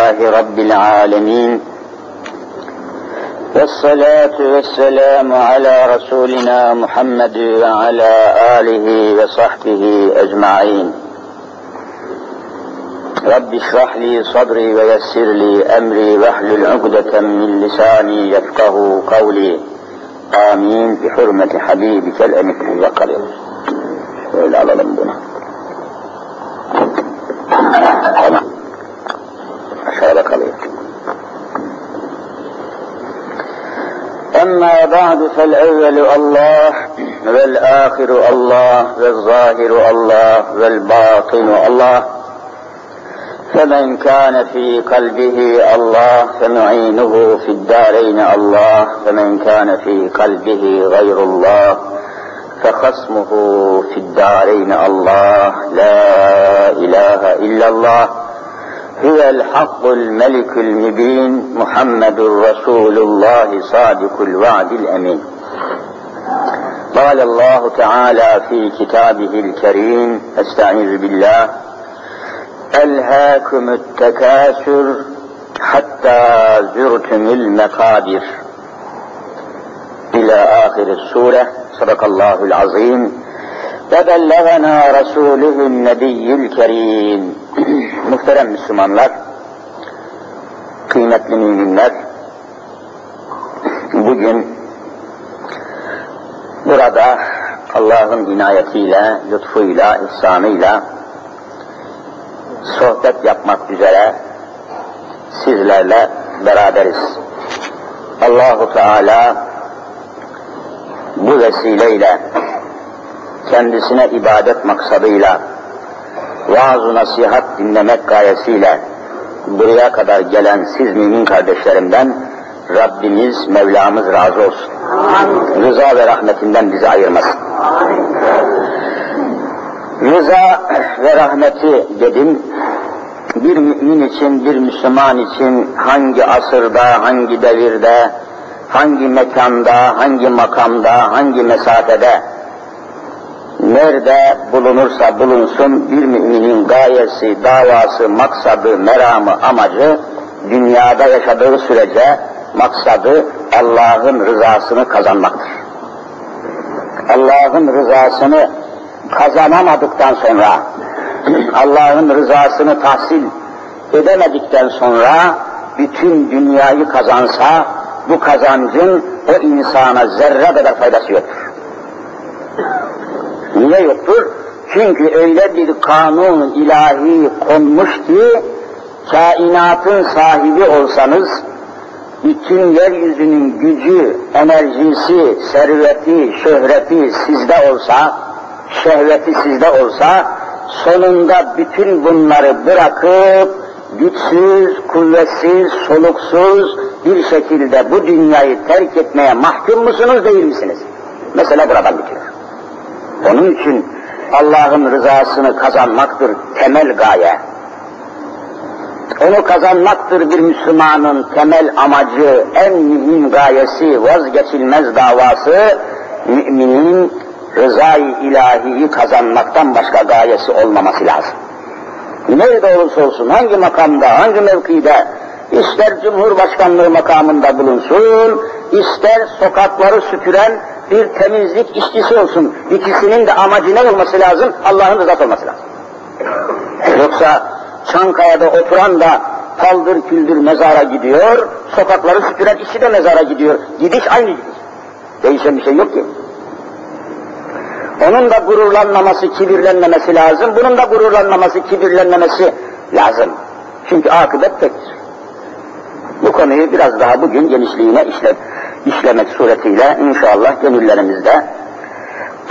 لله رب العالمين والصلاة والسلام على رسولنا محمد وعلى آله وصحبه أجمعين رب اشرح لي صدري ويسر لي أمري واحلل عقدة من لساني يفقه قولي آمين بحرمة حبيبك الأمين وقرر Öyle alalım. أما بعد فالأول الله والآخر الله والظاهر الله والباطن الله. فمن كان في قلبه الله فمعينه في الدارين الله. فمن كان في قلبه غير الله فخصمه في الدارين الله. لا إله إلا الله. هو الحق الملك المبين محمد رسول الله صادق الوعد الأمين. قال الله تعالى في كتابه الكريم أستعيذ بالله ألهاكم التكاثر حتى زرتم المقابر. إلى آخر السورة صدق الله العظيم. وبلغنا رسوله النبي الكريم Muhterem Müslümanlar, kıymetli müminler, bugün burada Allah'ın inayetiyle, lütfuyla, ihsanıyla sohbet yapmak üzere sizlerle beraberiz. Allahu Teala bu vesileyle kendisine ibadet maksadıyla vaaz nasihat dinlemek gayesiyle buraya kadar gelen siz mümin kardeşlerimden Rabbimiz, Mevlamız razı olsun. Amin. Rıza ve rahmetinden bizi ayırmasın. Amin. Rıza ve rahmeti dedim, bir mümin için, bir Müslüman için hangi asırda, hangi devirde, hangi mekanda, hangi makamda, hangi mesafede nerede bulunursa bulunsun bir müminin gayesi, davası, maksadı, meramı, amacı dünyada yaşadığı sürece maksadı Allah'ın rızasını kazanmaktır. Allah'ın rızasını kazanamadıktan sonra, Allah'ın rızasını tahsil edemedikten sonra bütün dünyayı kazansa bu kazancın o insana zerre kadar faydası yoktur. Niye yoktur? Çünkü öyle bir kanun ilahi konmuş ki kainatın sahibi olsanız bütün yeryüzünün gücü, enerjisi, serveti, şöhreti sizde olsa, şehveti sizde olsa sonunda bütün bunları bırakıp güçsüz, kuvvetsiz, soluksuz bir şekilde bu dünyayı terk etmeye mahkum musunuz değil misiniz? Mesela buradan bitiyor. Onun için Allah'ın rızasını kazanmaktır temel gaye. Onu kazanmaktır bir Müslümanın temel amacı, en mühim gayesi, vazgeçilmez davası, müminin rızayı ilahiyi kazanmaktan başka gayesi olmaması lazım. Nerede olursa olsun, hangi makamda, hangi mevkide, ister Cumhurbaşkanlığı makamında bulunsun, ister sokakları süpüren bir temizlik işçisi olsun. İkisinin de amacı ne olması lazım? Allah'ın rızası olması lazım. Yoksa Çankaya'da oturan da paldır küldür mezara gidiyor, sokakları süpüren işçi de mezara gidiyor. Gidiş aynı gidiş. Değişen bir şey yok ki. Onun da gururlanmaması, kibirlenmemesi lazım. Bunun da gururlanmaması, kibirlenmemesi lazım. Çünkü akıbet tektir. Bu konuyu biraz daha bugün genişliğine işle, işlemek suretiyle inşallah gönüllerimizde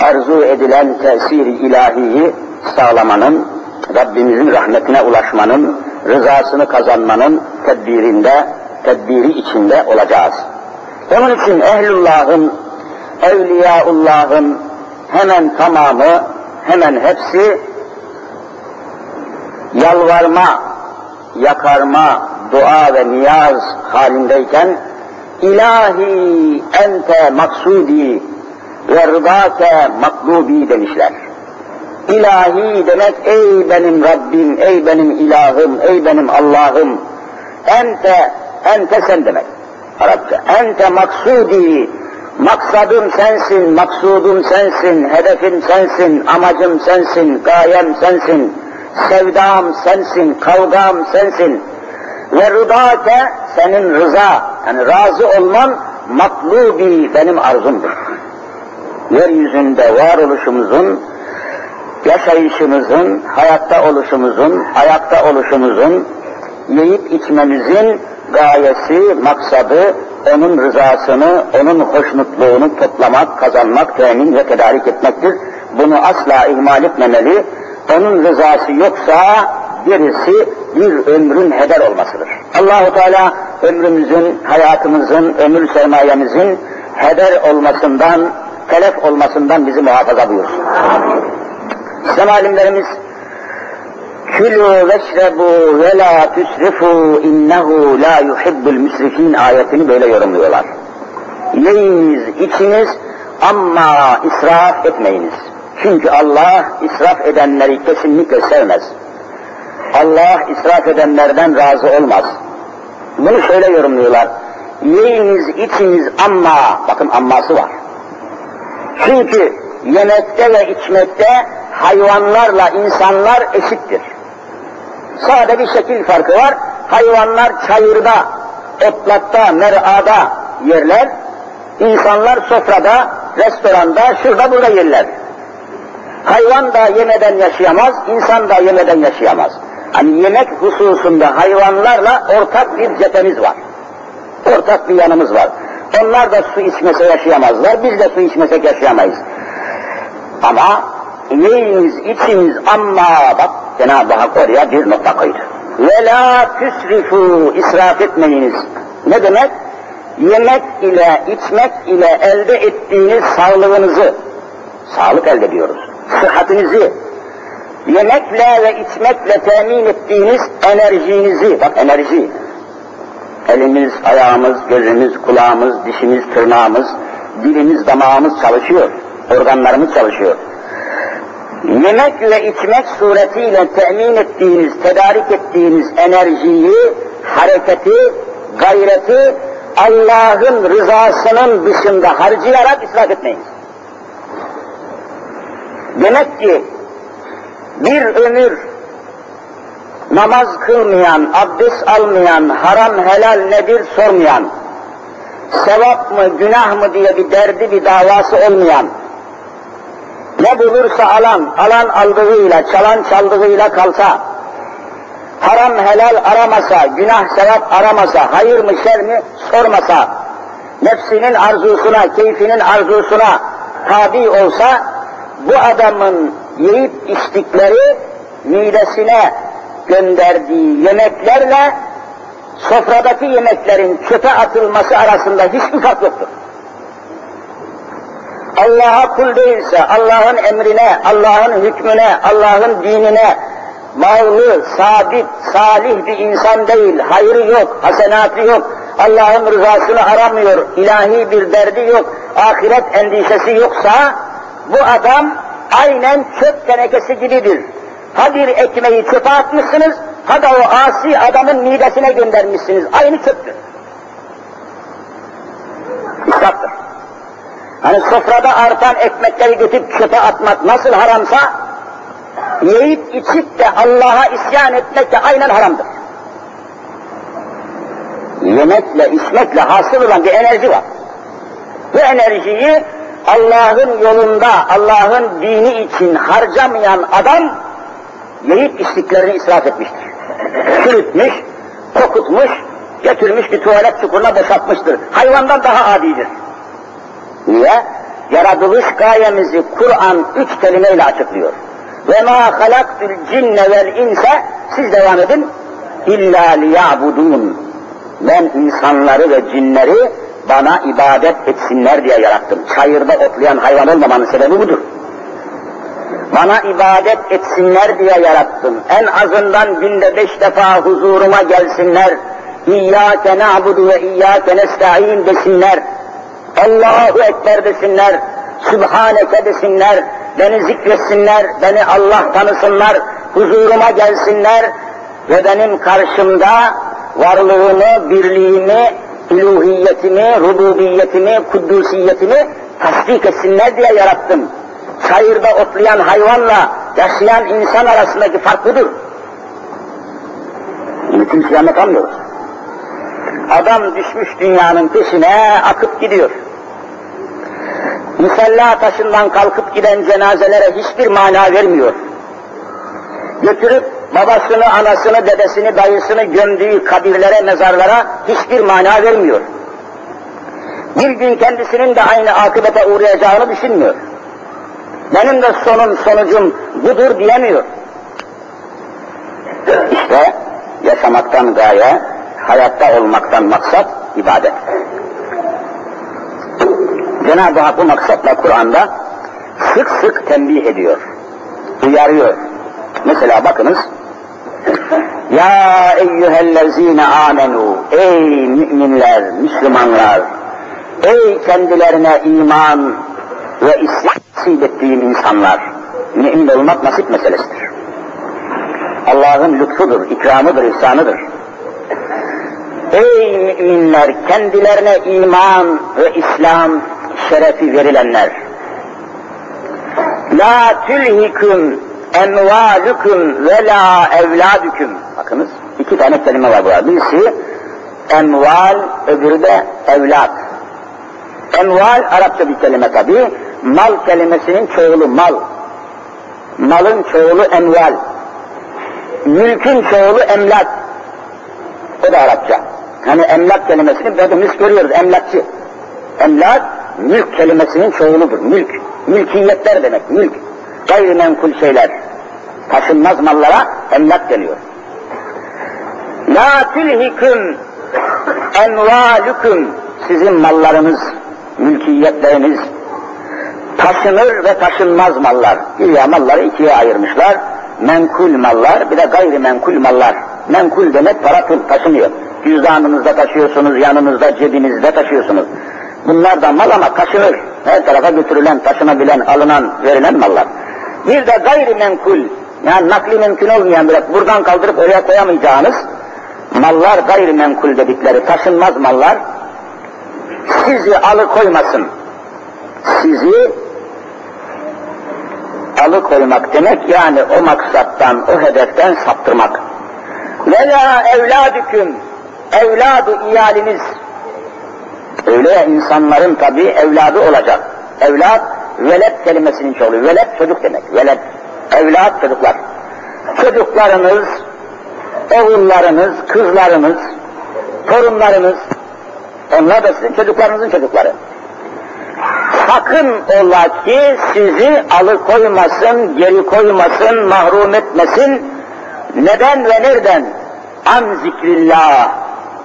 arzu edilen tesir ilahiyi sağlamanın, Rabbimizin rahmetine ulaşmanın, rızasını kazanmanın tedbirinde, tedbiri içinde olacağız. Onun için ehlullahın, evliyaullahın hemen tamamı, hemen hepsi yalvarma, yakarma, dua ve niyaz halindeyken İlahi ente maksudi ve rıdake maklubi demişler. İlahi demek ey benim Rabbim, ey benim ilahım, ey benim Allah'ım. ente, ente sen demek. Arapça. Ente maksudi, maksadım sensin, maksudum sensin, hedefim sensin, amacım sensin, gayem sensin, sevdam sensin, kavgam sensin. Ve rıdake senin rıza, yani razı olman matlubi benim arzumdur. Yeryüzünde varoluşumuzun, yaşayışımızın, hayatta oluşumuzun, ayakta oluşumuzun, yiyip içmemizin gayesi, maksadı, onun rızasını, onun hoşnutluğunu toplamak, kazanmak, temin ve tedarik etmektir. Bunu asla ihmal etmemeli. Onun rızası yoksa birisi bir ömrün heder olmasıdır. Allahu Teala ömrümüzün, hayatımızın, ömür sermayemizin heder olmasından, telef olmasından bizi muhafaza buyursun. İslam alimlerimiz Külü veşrebu ve la tüsrifu innehu la yuhibbul müsrifin ayetini böyle yorumluyorlar. Yiyiniz, içiniz ama israf etmeyiniz. Çünkü Allah israf edenleri kesinlikle sevmez. Allah israf edenlerden razı olmaz. Bunu şöyle yorumluyorlar. Yiyiniz, içiniz ama, bakın amması var. Çünkü yemekte ve içmekte hayvanlarla insanlar eşittir. Sade bir şekil farkı var. Hayvanlar çayırda, otlakta, merada yerler. İnsanlar sofrada, restoranda, şurada burada yerler. Hayvan da yemeden yaşayamaz, insan da yemeden yaşayamaz. Hani yemek hususunda hayvanlarla ortak bir cephemiz var. Ortak bir yanımız var. Onlar da su içmese yaşayamazlar, biz de su içmesek yaşayamayız. Ama yiyiniz, içiniz ama bak Cenab-ı Hak oraya bir nokta koydu. Ve la tüsrifu, israf etmeyiniz. Ne demek? Yemek ile, içmek ile elde ettiğiniz sağlığınızı, sağlık elde ediyoruz, sıhhatinizi, yemekle ve içmekle temin ettiğiniz enerjinizi, bak enerji, elimiz, ayağımız, gözümüz, kulağımız, dişimiz, tırnağımız, dilimiz, damağımız çalışıyor, organlarımız çalışıyor. Yemek ve içmek suretiyle temin ettiğiniz, tedarik ettiğiniz enerjiyi, hareketi, gayreti Allah'ın rızasının dışında harcayarak israf etmeyin. Demek ki bir ömür namaz kılmayan, abdest almayan, haram helal nedir sormayan, sevap mı, günah mı diye bir derdi, bir davası olmayan, ne bulursa alan, alan aldığıyla, çalan çaldığıyla kalsa, haram helal aramasa, günah sevap aramasa, hayır mı şer mi sormasa, nefsinin arzusuna, keyfinin arzusuna tabi olsa, bu adamın yiyip içtikleri midesine gönderdiği yemeklerle sofradaki yemeklerin çöpe atılması arasında hiçbir fark yoktur. Allah'a kul değilse, Allah'ın emrine, Allah'ın hükmüne, Allah'ın dinine bağlı, sabit, salih bir insan değil, hayrı yok, hasenatı yok, Allah'ın rızasını aramıyor, ilahi bir derdi yok, ahiret endişesi yoksa, bu adam aynen çöp tenekesi gibidir. Ha bir ekmeği çöpe atmışsınız, ha da o asi adamın midesine göndermişsiniz. Aynı çöptür. İsraftır. Hani sofrada artan ekmekleri götürüp çöpe atmak nasıl haramsa, yiyip içip de Allah'a isyan etmek de aynen haramdır. Yemekle, içmekle hasıl olan bir enerji var. Bu enerjiyi Allah'ın yolunda, Allah'ın dini için harcamayan adam, yiyip içtiklerini israf etmiştir. Çürütmüş, kokutmuş, götürmüş bir tuvalet çukuruna boşaltmıştır. Hayvandan daha adidir. Niye? Yaratılış gayemizi Kur'an üç kelimeyle açıklıyor. Ve ma halaktul cinne vel inse siz devam edin. İlla liyabudun. Ben insanları ve cinleri bana ibadet etsinler diye yarattım. Çayırda otlayan hayvan olmamanın sebebi budur. Bana ibadet etsinler diye yarattım. En azından günde beş defa huzuruma gelsinler. İyyâke na'budu ve iyyâke nesta'in desinler Allahu Ekber desinler, Sübhaneke desinler, beni zikretsinler, beni Allah tanısınlar, huzuruma gelsinler ve benim karşımda varlığını, birliğini, üluhiyetini, rububiyetini, kuddusiyetini tasdik etsinler diye yarattım. Çayırda otlayan hayvanla yaşayan insan arasındaki fark budur. Bütün kıyamet anlıyoruz. Adam düşmüş dünyanın peşine akıp gidiyor. Musalla taşından kalkıp giden cenazelere hiçbir mana vermiyor. Götürüp babasını, anasını, dedesini, dayısını gömdüğü kabirlere, mezarlara hiçbir mana vermiyor. Bir gün kendisinin de aynı akıbete uğrayacağını düşünmüyor. Benim de sonum, sonucum budur diyemiyor. İşte yaşamaktan gaye, hayatta olmaktan maksat ibadet. Cenab-ı Hak bu maksatla Kur'an'da sık sık tembih ediyor, uyarıyor. Mesela bakınız, Ya eyyühellezine amenu, ey müminler, Müslümanlar, ey kendilerine iman ve isyan ettiğim insanlar, mümin olmak nasip meselesidir. Allah'ın lütfudur, ikramıdır, ihsanıdır. Ey müminler, kendilerine iman ve İslam şerefi verilenler. La tülhiküm emvalüküm ve la evladüküm. Bakınız iki tane kelime var burada. Birisi emval, öbürü de evlat. Emval Arapça bir kelime tabi. Mal kelimesinin çoğulu mal. Malın çoğulu emval. Mülkün çoğulu emlak. O da Arapça. Hani emlak kelimesini hepimiz görüyoruz, emlakçı. Emlak, mülk kelimesinin çoğuludur, mülk. Mülkiyetler demek, mülk. Gayrimenkul şeyler. Taşınmaz mallara emlak deniyor. La tülhiküm envalüküm sizin mallarınız, mülkiyetleriniz taşınır ve taşınmaz mallar. Güya malları ikiye ayırmışlar. Menkul mallar, bir de gayrimenkul mallar. Menkul demek para pul taşınıyor. Cüzdanınızda taşıyorsunuz, yanınızda, cebinizde taşıyorsunuz. Bunlar da mal ama taşınır. Her tarafa götürülen, taşınabilen, alınan, verilen mallar. Bir de gayrimenkul, yani nakli mümkün olmayan bir buradan kaldırıp oraya koyamayacağınız mallar gayrimenkul dedikleri taşınmaz mallar sizi alıkoymasın. Sizi alıkoymak demek yani o maksattan, o hedeften saptırmak. Veya evladüküm, evladı iyaliniz. Öyle insanların tabi evladı olacak. Evlat, velet kelimesinin çoğulu. Velet çocuk demek. Velet, evlat çocuklar. Çocuklarınız, oğullarınız, kızlarınız, torunlarınız, onlar da sizin çocuklarınızın çocukları. Sakın ola ki sizi alıkoymasın, geri koymasın, mahrum etmesin. Neden ve nereden? An zikrillah.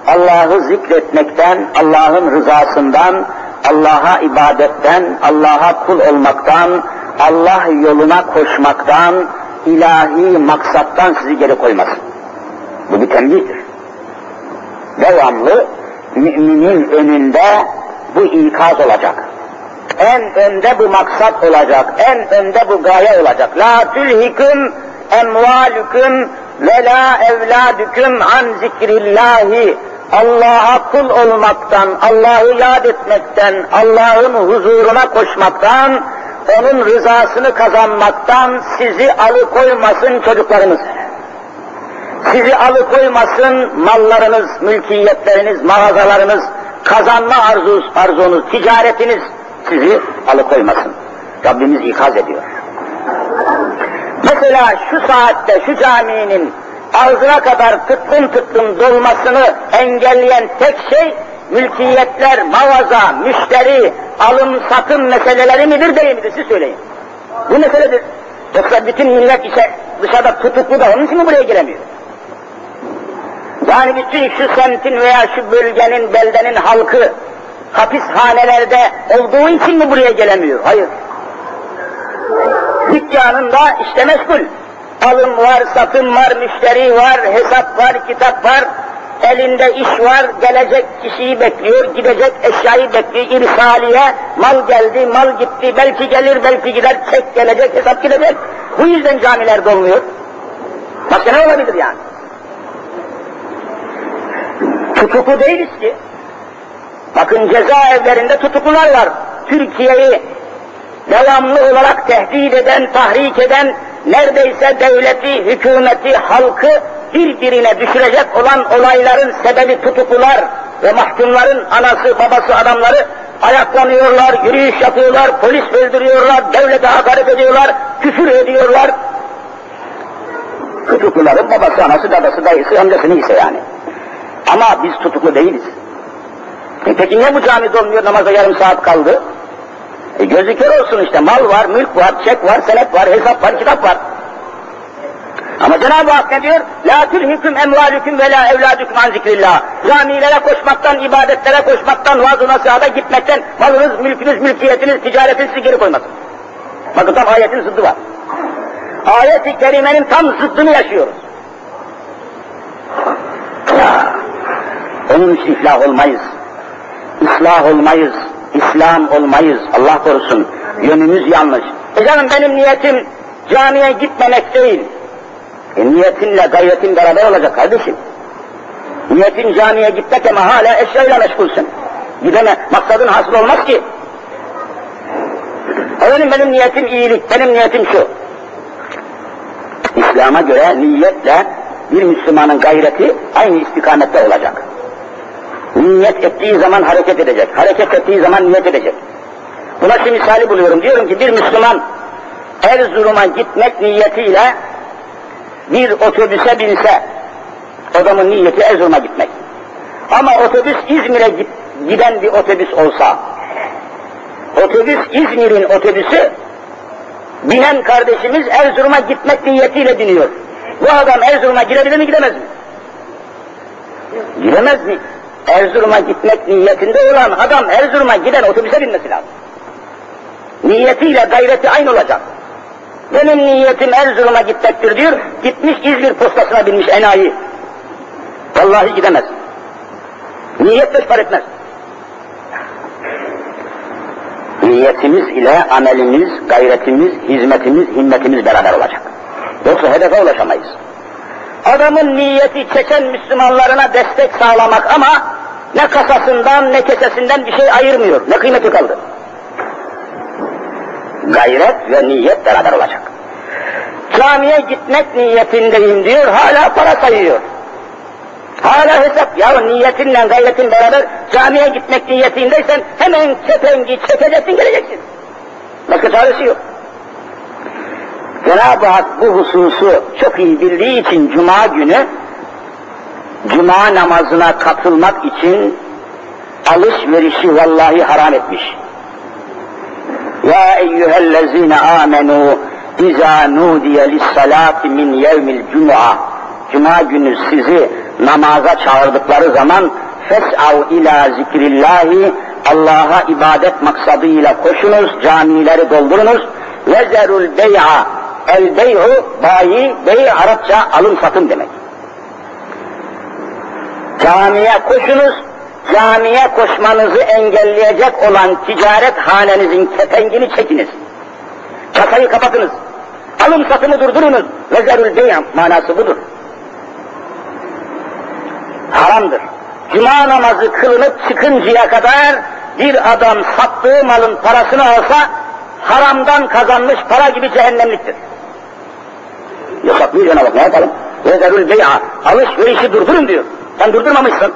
Allah'ı zikretmekten, Allah'ın rızasından, Allah'a ibadetten, Allah'a kul olmaktan, Allah yoluna koşmaktan, ilahi maksattan sizi geri koymasın. Bu bir tembihdir. Devamlı müminin önünde bu ikaz olacak. En önde bu maksat olacak, en önde bu gaye olacak. La tülhiküm emvalüküm ve la evladüküm an zikrillahi. Allah'a kul olmaktan, Allah'ı yad etmekten, Allah'ın huzuruna koşmaktan, onun rızasını kazanmaktan sizi alıkoymasın çocuklarınız. Sizi alıkoymasın mallarınız, mülkiyetleriniz, mağazalarınız, kazanma arzunuz, arzunuz, ticaretiniz sizi alıkoymasın. Rabbimiz ikaz ediyor. Mesela şu saatte şu caminin ağzına kadar tıklım tıklım dolmasını engelleyen tek şey mülkiyetler, mağaza, müşteri, alım satım meseleleri midir değil midir siz söyleyin. Bu meseledir. Yoksa bütün millet işe dışarıda tutuklu da onun için mi buraya giremiyor? Yani bütün şu semtin veya şu bölgenin, beldenin halkı hapishanelerde olduğu için mi buraya gelemiyor? Hayır. Dükkanında işte meşgul. Alım var, satım var, müşteri var, hesap var, kitap var, elinde iş var, gelecek kişiyi bekliyor, gidecek eşyayı bekliyor, irsaliye, mal geldi, mal gitti, belki gelir, belki gider, çek gelecek, hesap gidecek. Bu yüzden camiler dolmuyor. Başka ne olabilir yani? Tutuklu değiliz ki. Bakın cezaevlerinde tutuklular var. Türkiye'yi devamlı olarak tehdit eden, tahrik eden, neredeyse devleti, hükümeti, halkı birbirine düşürecek olan olayların sebebi tutuklular ve mahkumların anası, babası, adamları ayaklanıyorlar, yürüyüş yapıyorlar, polis öldürüyorlar, devlete hakaret ediyorlar, küfür ediyorlar. Tutukluların babası, anası, dadası, dayısı, amcası neyse yani. Ama biz tutuklu değiliz. E peki niye bu camide olmuyor, namaza yarım saat kaldı? E gözü olsun işte, mal var, mülk var, çek var, senet var, hesap var, kitap var. Ama Cenab-ı Hak ne diyor? La tülhüküm emvalüküm ve la evladüküm an zikrillah. Camilere koşmaktan, ibadetlere koşmaktan, vaaz-ı nasihada gitmekten malınız, mülkünüz, mülkiyetiniz, ticaretiniz sizi geri koymasın. Bakın tam ayetin zıddı var. Ayet-i kerimenin tam zıddını yaşıyoruz. Ya, onun için iflah olmayız. İslah olmayız. İslam olmayız. Allah korusun. Yönümüz yanlış. E canım benim niyetim camiye gitmemek değil. E niyetinle gayretin beraber olacak kardeşim. Niyetin camiye gitmek ama hala eşyayla meşgulsün. Gideme, maksadın hasıl olmaz ki. Efendim benim niyetim iyilik, benim niyetim şu. İslam'a göre niyetle bir Müslümanın gayreti aynı istikamette olacak. Niyet ettiği zaman hareket edecek, hareket ettiği zaman niyet edecek. Buna şu misali buluyorum. Diyorum ki bir Müslüman Erzurum'a gitmek niyetiyle bir otobüse binse, adamın niyeti Erzurum'a gitmek. Ama otobüs İzmir'e giden bir otobüs olsa, otobüs İzmir'in otobüsü, binen kardeşimiz Erzurum'a gitmek niyetiyle biniyor. Bu adam Erzurum'a girebilir mi gidemez mi? Giremez mi? Erzurum'a gitmek niyetinde olan adam Erzurum'a giden otobüse binmesi lazım. Niyetiyle gayreti aynı olacak. Benim niyetim Erzurum'a gitmektir diyor, gitmiş İzmir postasına binmiş enayi. Vallahi gidemez. Niyet beş etmez. Niyetimiz ile amelimiz, gayretimiz, hizmetimiz, himmetimiz beraber olacak. Yoksa hedefe ulaşamayız. Adamın niyeti çeken Müslümanlarına destek sağlamak ama ne kasasından ne kesesinden bir şey ayırmıyor. Ne kıymeti kaldı? Gayret ve niyet beraber olacak. Camiye gitmek niyetindeyim diyor, hala para sayıyor. Hala hesap, ya niyetinle gayretin beraber camiye gitmek niyetindeysen hemen kepengi çekeceksin geleceksin. Başka çaresi yok. Cenab-ı Hak bu hususu çok iyi bildiği için Cuma günü Cuma namazına katılmak için alışverişi vallahi haram etmiş. Ya eyyühellezine amenu İzâ nudiye lissalâti min yevmil cum'a Cuma günü sizi namaza çağırdıkları zaman fes'av ila zikrillahi Allah'a ibadet maksadıyla koşunuz, camileri doldurunuz ve zerul bey'a el bey'u bayi, bey Arapça alım satım demek. Camiye koşunuz, camiye koşmanızı engelleyecek olan ticaret hanenizin kepengini çekiniz. Kasayı kapatınız. Alım satımı durdurunuz. Vezerül bey'an manası budur. Haramdır. Cuma namazı kılınıp çıkıncaya kadar bir adam sattığı malın parasını alsa haramdan kazanmış para gibi cehennemliktir. Yasaklıyor Cenab-ı Hak ne yapalım? Vezerül bey'a alışverişi durdurun diyor. Sen durdurmamışsın.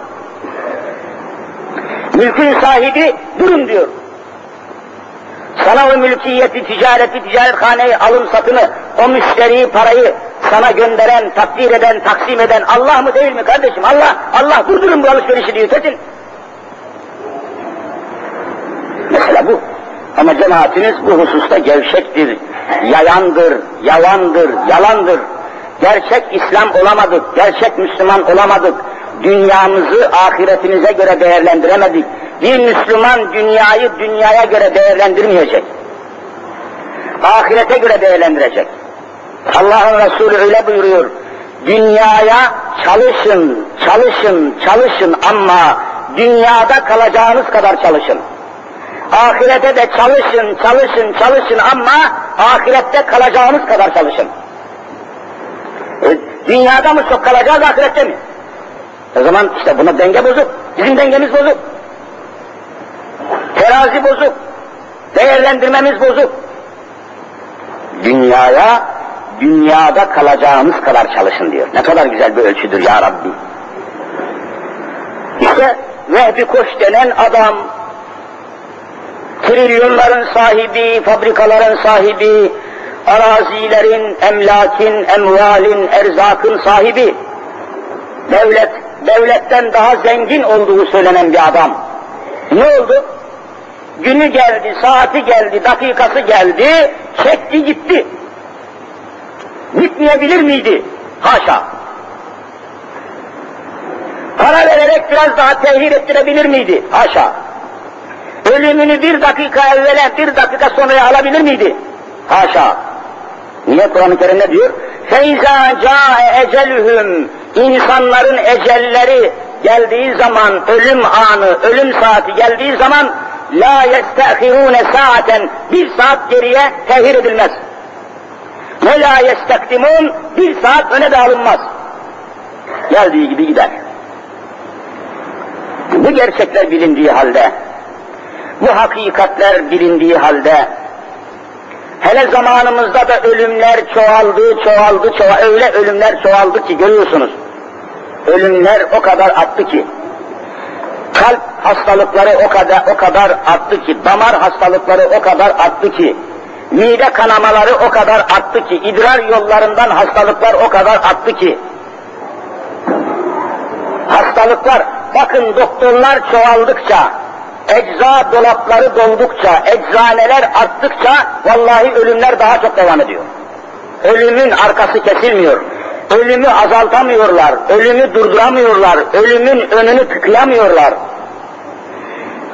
Mülkün sahibi durun diyor. Sana o mülkiyeti, ticareti, ticarethaneyi, alım satını, o müşteriyi, parayı sana gönderen, takdir eden, taksim eden Allah mı değil mi kardeşim? Allah, Allah durdurun bu alışverişi diyor kesin. Mesela bu. Ama cemaatiniz bu hususta gevşektir, yayandır, yalandır, yalandır. Gerçek İslam olamadık, gerçek Müslüman olamadık. Dünyamızı ahiretimize göre değerlendiremedik. Bir Müslüman dünyayı dünyaya göre değerlendirmeyecek. Ahirete göre değerlendirecek. Allah'ın Resulü öyle buyuruyor. Dünyaya çalışın, çalışın, çalışın ama dünyada kalacağınız kadar çalışın. Ahirete de çalışın, çalışın, çalışın ama ahirette kalacağınız kadar çalışın. E, dünyada mı çok kalacağız, ahirette mi? O zaman işte buna denge bozuk. Bizim dengemiz bozuk. Terazi bozuk. Değerlendirmemiz bozuk. Dünyaya, dünyada kalacağımız kadar çalışın diyor. Ne kadar güzel bir ölçüdür ya Rabbi. İşte Vehbi Koç denen adam, trilyonların sahibi, fabrikaların sahibi, arazilerin, emlakin, emvalin, erzakın sahibi, devlet, devletten daha zengin olduğu söylenen bir adam. Ne oldu? Günü geldi, saati geldi, dakikası geldi, çekti gitti. Gitmeyebilir miydi? Haşa. Para vererek biraz daha tehir ettirebilir miydi? Haşa Ölümünü bir dakika evvela, bir dakika sonraya alabilir miydi? Haşa. Niye Kur'an-ı Kerim ne diyor? فَاِذَا جَاءَ اَجَلُهُمْ İnsanların ecelleri geldiği zaman, ölüm anı, ölüm saati geldiği zaman la yestehirune saaten bir saat geriye tehir edilmez. Ve la yestekdimun bir saat öne de alınmaz. Geldiği gibi gider. Bu gerçekler bilindiği halde, bu hakikatler bilindiği halde, hele zamanımızda da ölümler çoğaldı, çoğaldı, çoğaldı, öyle ölümler çoğaldı ki görüyorsunuz. Ölümler o kadar arttı ki, kalp hastalıkları o kadar o kadar arttı ki, damar hastalıkları o kadar arttı ki, mide kanamaları o kadar arttı ki, idrar yollarından hastalıklar o kadar arttı ki, hastalıklar, bakın doktorlar çoğaldıkça, ecza dolapları doldukça, eczaneler arttıkça, vallahi ölümler daha çok devam ediyor. Ölümün arkası kesilmiyor. Ölümü azaltamıyorlar, ölümü durduramıyorlar, ölümün önünü tıkayamıyorlar.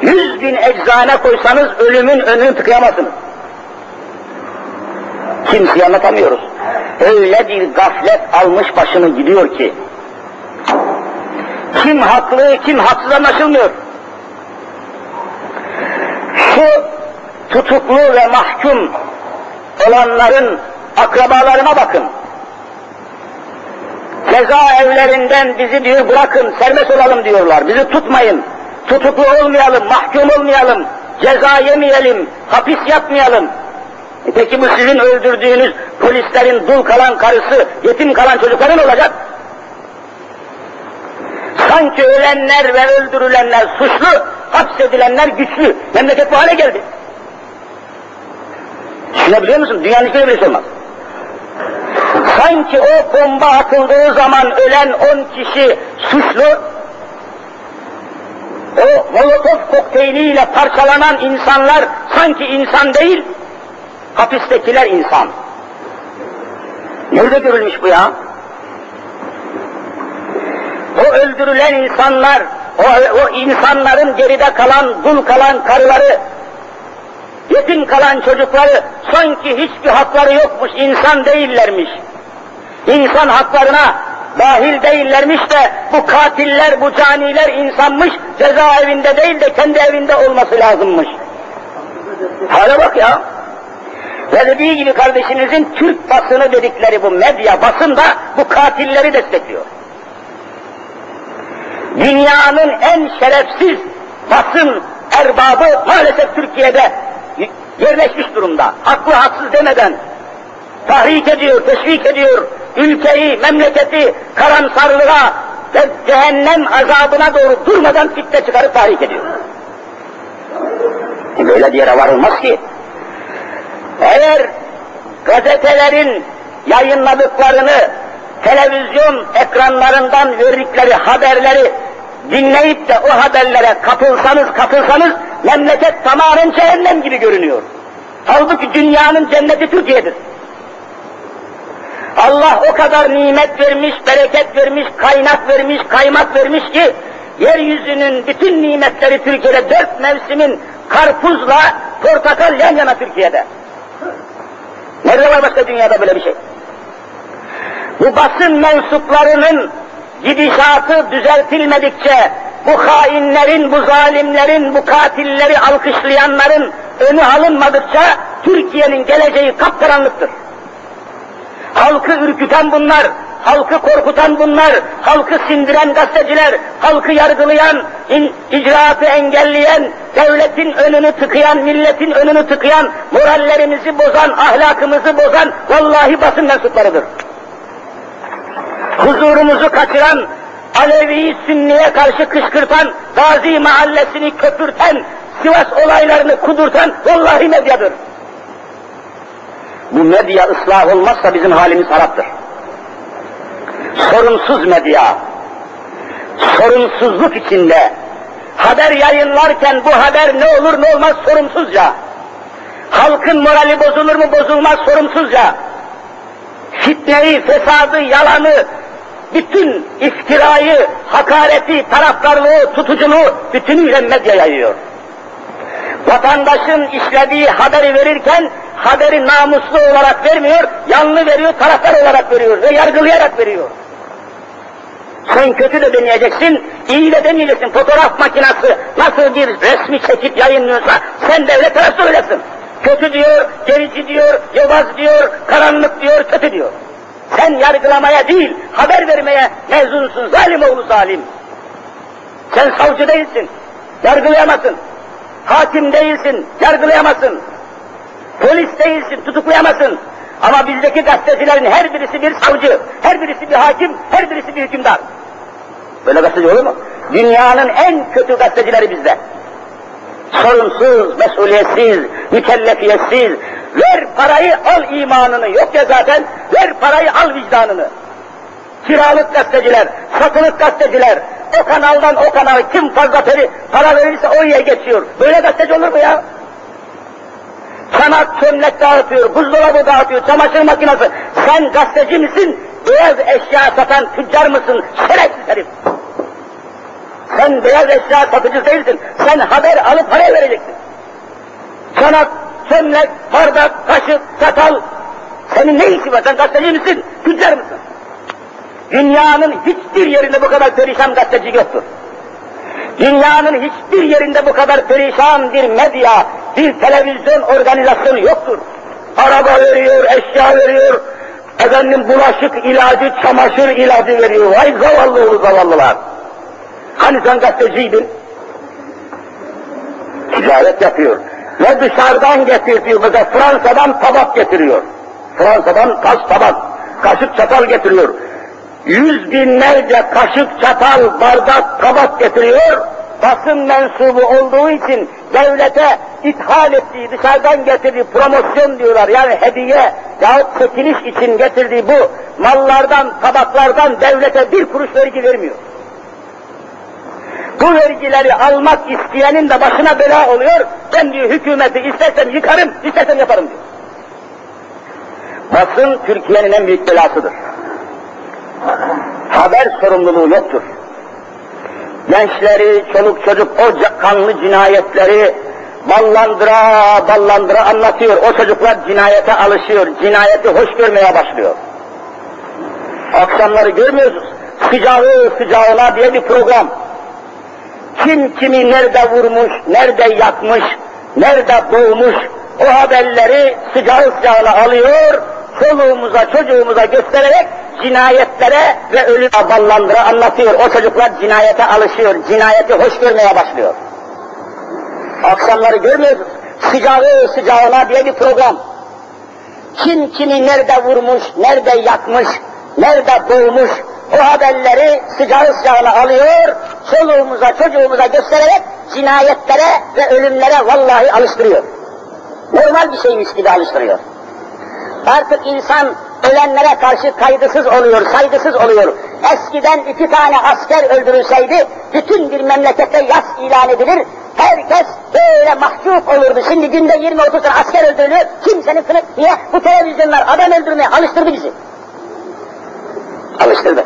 Yüz bin eczane koysanız ölümün önünü tıkayamazsınız. Kimseye anlatamıyoruz. Öyle bir gaflet almış başını gidiyor ki, kim haklı, kim haksız anlaşılmıyor. Şu tutuklu ve mahkum olanların akrabalarına bakın. Ceza evlerinden bizi diyor bırakın, serbest olalım diyorlar. Bizi tutmayın, tutuklu olmayalım, mahkum olmayalım, ceza yemeyelim, hapis yatmayalım. E peki bu sizin öldürdüğünüz polislerin dul kalan karısı, yetim kalan çocukların olacak? Sanki ölenler ve öldürülenler suçlu, hapsedilenler güçlü. Memleket bu hale geldi. Düşünebiliyor musun? Dünyanın hiçbir birisi olmaz. Sanki o bomba atıldığı zaman ölen on kişi suçlu, o molotof kokteyliyle parçalanan insanlar sanki insan değil, hapistekiler insan. Nerede görülmüş bu ya? O öldürülen insanlar, o, o insanların geride kalan, dul kalan karıları, yetim kalan çocukları sanki hiçbir hakları yokmuş, insan değillermiş. İnsan haklarına dahil değillermiş de bu katiller, bu caniler insanmış, cezaevinde değil de kendi evinde olması lazımmış. Hale bak ya. Ve dediği gibi kardeşinizin Türk basını dedikleri bu medya basın da bu katilleri destekliyor. Dünyanın en şerefsiz basın erbabı maalesef Türkiye'de yerleşmiş durumda. Haklı haksız demeden tahrik ediyor, teşvik ediyor, ülkeyi, memleketi karamsarlığa ve cehennem azabına doğru durmadan fitne çıkarıp tahrik ediyor. Böyle bir yere varılmaz ki. Eğer gazetelerin yayınladıklarını televizyon ekranlarından verdikleri haberleri dinleyip de o haberlere kapılsanız kapılsanız memleket tamamen cehennem gibi görünüyor. Halbuki dünyanın cenneti Türkiye'dir. Allah o kadar nimet vermiş, bereket vermiş, kaynak vermiş, kaymak vermiş ki yeryüzünün bütün nimetleri Türkiye'de dört mevsimin karpuzla portakal yan yana Türkiye'de. Nerede var başka dünyada böyle bir şey? Bu basın mensuplarının gidişatı düzeltilmedikçe, bu hainlerin, bu zalimlerin, bu katilleri alkışlayanların önü alınmadıkça Türkiye'nin geleceği kapkaranlıktır. Halkı ürküten bunlar, halkı korkutan bunlar, halkı sindiren gazeteciler, halkı yargılayan, icraatı engelleyen, devletin önünü tıkayan, milletin önünü tıkayan, morallerimizi bozan, ahlakımızı bozan vallahi basın mensuplarıdır. Huzurumuzu kaçıran, Alevi'yi Sünni'ye karşı kışkırtan, Gazi mahallesini köpürten, Sivas olaylarını kudurtan vallahi medyadır. Bu medya ıslah olmazsa bizim halimiz haraptır. Sorunsuz medya, sorunsuzluk içinde, haber yayınlarken bu haber ne olur ne olmaz sorumsuzca, halkın morali bozulur mu bozulmaz sorumsuzca, fitneyi, fesadı, yalanı, bütün iftirayı, hakareti, taraftarlığı, tutuculuğu bütünüyle medya yayıyor. Vatandaşın işlediği haberi verirken haberi namuslu olarak vermiyor, yanlı veriyor, taraftar olarak veriyor ve yargılayarak veriyor. Sen kötü de demeyeceksin, iyi de demeyeceksin. Fotoğraf makinesi nasıl bir resmi çekip yayınlıyorsa sen devlete nasıl öylesin? Kötü diyor, gerici diyor, yobaz diyor, karanlık diyor, kötü diyor. Sen yargılamaya değil, haber vermeye mezunsun, zalim oğlu zalim. Sen savcı değilsin, yargılayamazsın. Hakim değilsin, yargılayamazsın. Polis değilsin, tutuklayamazsın. Ama bizdeki gazetecilerin her birisi bir savcı, her birisi bir hakim, her birisi bir hükümdar. Böyle gazeteci olur mu? Dünyanın en kötü gazetecileri bizde. Sorunsuz, mesuliyetsiz, mükellefiyetsiz. Ver parayı al imanını. Yok ya zaten, ver parayı al vicdanını. Kiralık gazeteciler, satılık gazeteciler, o kanaldan o kanala kim fazla peri, para verirse oraya geçiyor. Böyle gazeteci olur mu ya? Sanat çömlek dağıtıyor, buzdolabı dağıtıyor, çamaşır makinesi. Sen gazeteci misin? Beyaz eşya satan tüccar mısın? Şerefsiz herif. Sen beyaz eşya satıcı değilsin. Sen haber alıp paraya vereceksin. Sanat, çömlek, bardak, kaşık, çatal. Senin ne işi var? Sen gazeteci misin? Tüccar mısın? Dünyanın hiçbir yerinde bu kadar perişan gazeteci yoktur. Dünyanın hiçbir yerinde bu kadar perişan bir medya, bir televizyon organizasyonu yoktur. Araba veriyor, eşya veriyor, efendim bulaşık ilacı, çamaşır ilacı veriyor. Vay zavallı oğlu zavallılar. Hani sen gazeteciydin? Ticaret yapıyor. Ve dışarıdan getirtiyor. Mesela Fransa'dan tabak getiriyor. Fransa'dan taş tabak, kaşık çatal getiriyor yüz binlerce kaşık, çatal, bardak, tabak getiriyor. Basın mensubu olduğu için devlete ithal ettiği, dışarıdan getirdiği promosyon diyorlar. Yani hediye yahut çekiliş için getirdiği bu mallardan, tabaklardan devlete bir kuruş vergi vermiyor. Bu vergileri almak isteyenin de başına bela oluyor. Ben diyor hükümeti istersem yıkarım, istersem yaparım diyor. Basın Türkiye'nin en büyük belasıdır haber sorumluluğu yoktur. Gençleri, çoluk çocuk o kanlı cinayetleri ballandıra ballandıra anlatıyor. O çocuklar cinayete alışıyor, cinayeti hoş görmeye başlıyor. Akşamları görmüyoruz, sıcağı sıcağına diye bir program. Kim kimi nerede vurmuş, nerede yakmış, nerede boğmuş, o haberleri sıcağı sıcağına alıyor, çoluğumuza, çocuğumuza göstererek cinayetlere ve ölüm ballandıra anlatıyor. O çocuklar cinayete alışıyor, cinayeti hoş görmeye başlıyor. Akşamları görmüyoruz, sıcağı sıcağına diye bir program. Kim kimi nerede vurmuş, nerede yakmış, nerede boğmuş, o haberleri sıcağı sıcağına alıyor, çoluğumuza, çocuğumuza göstererek cinayetlere ve ölümlere vallahi alıştırıyor. Normal bir şeymiş gibi alıştırıyor. Artık insan ölenlere karşı kaygısız oluyor, saygısız oluyor. Eskiden iki tane asker öldürülseydi, bütün bir memlekette yas ilan edilir, herkes böyle mahcup olurdu. Şimdi günde 20-30 tane asker öldürülüyor, kimsenin sınıf, niye? Bu televizyonlar adam öldürmeye alıştırdı bizi. Alıştırdı.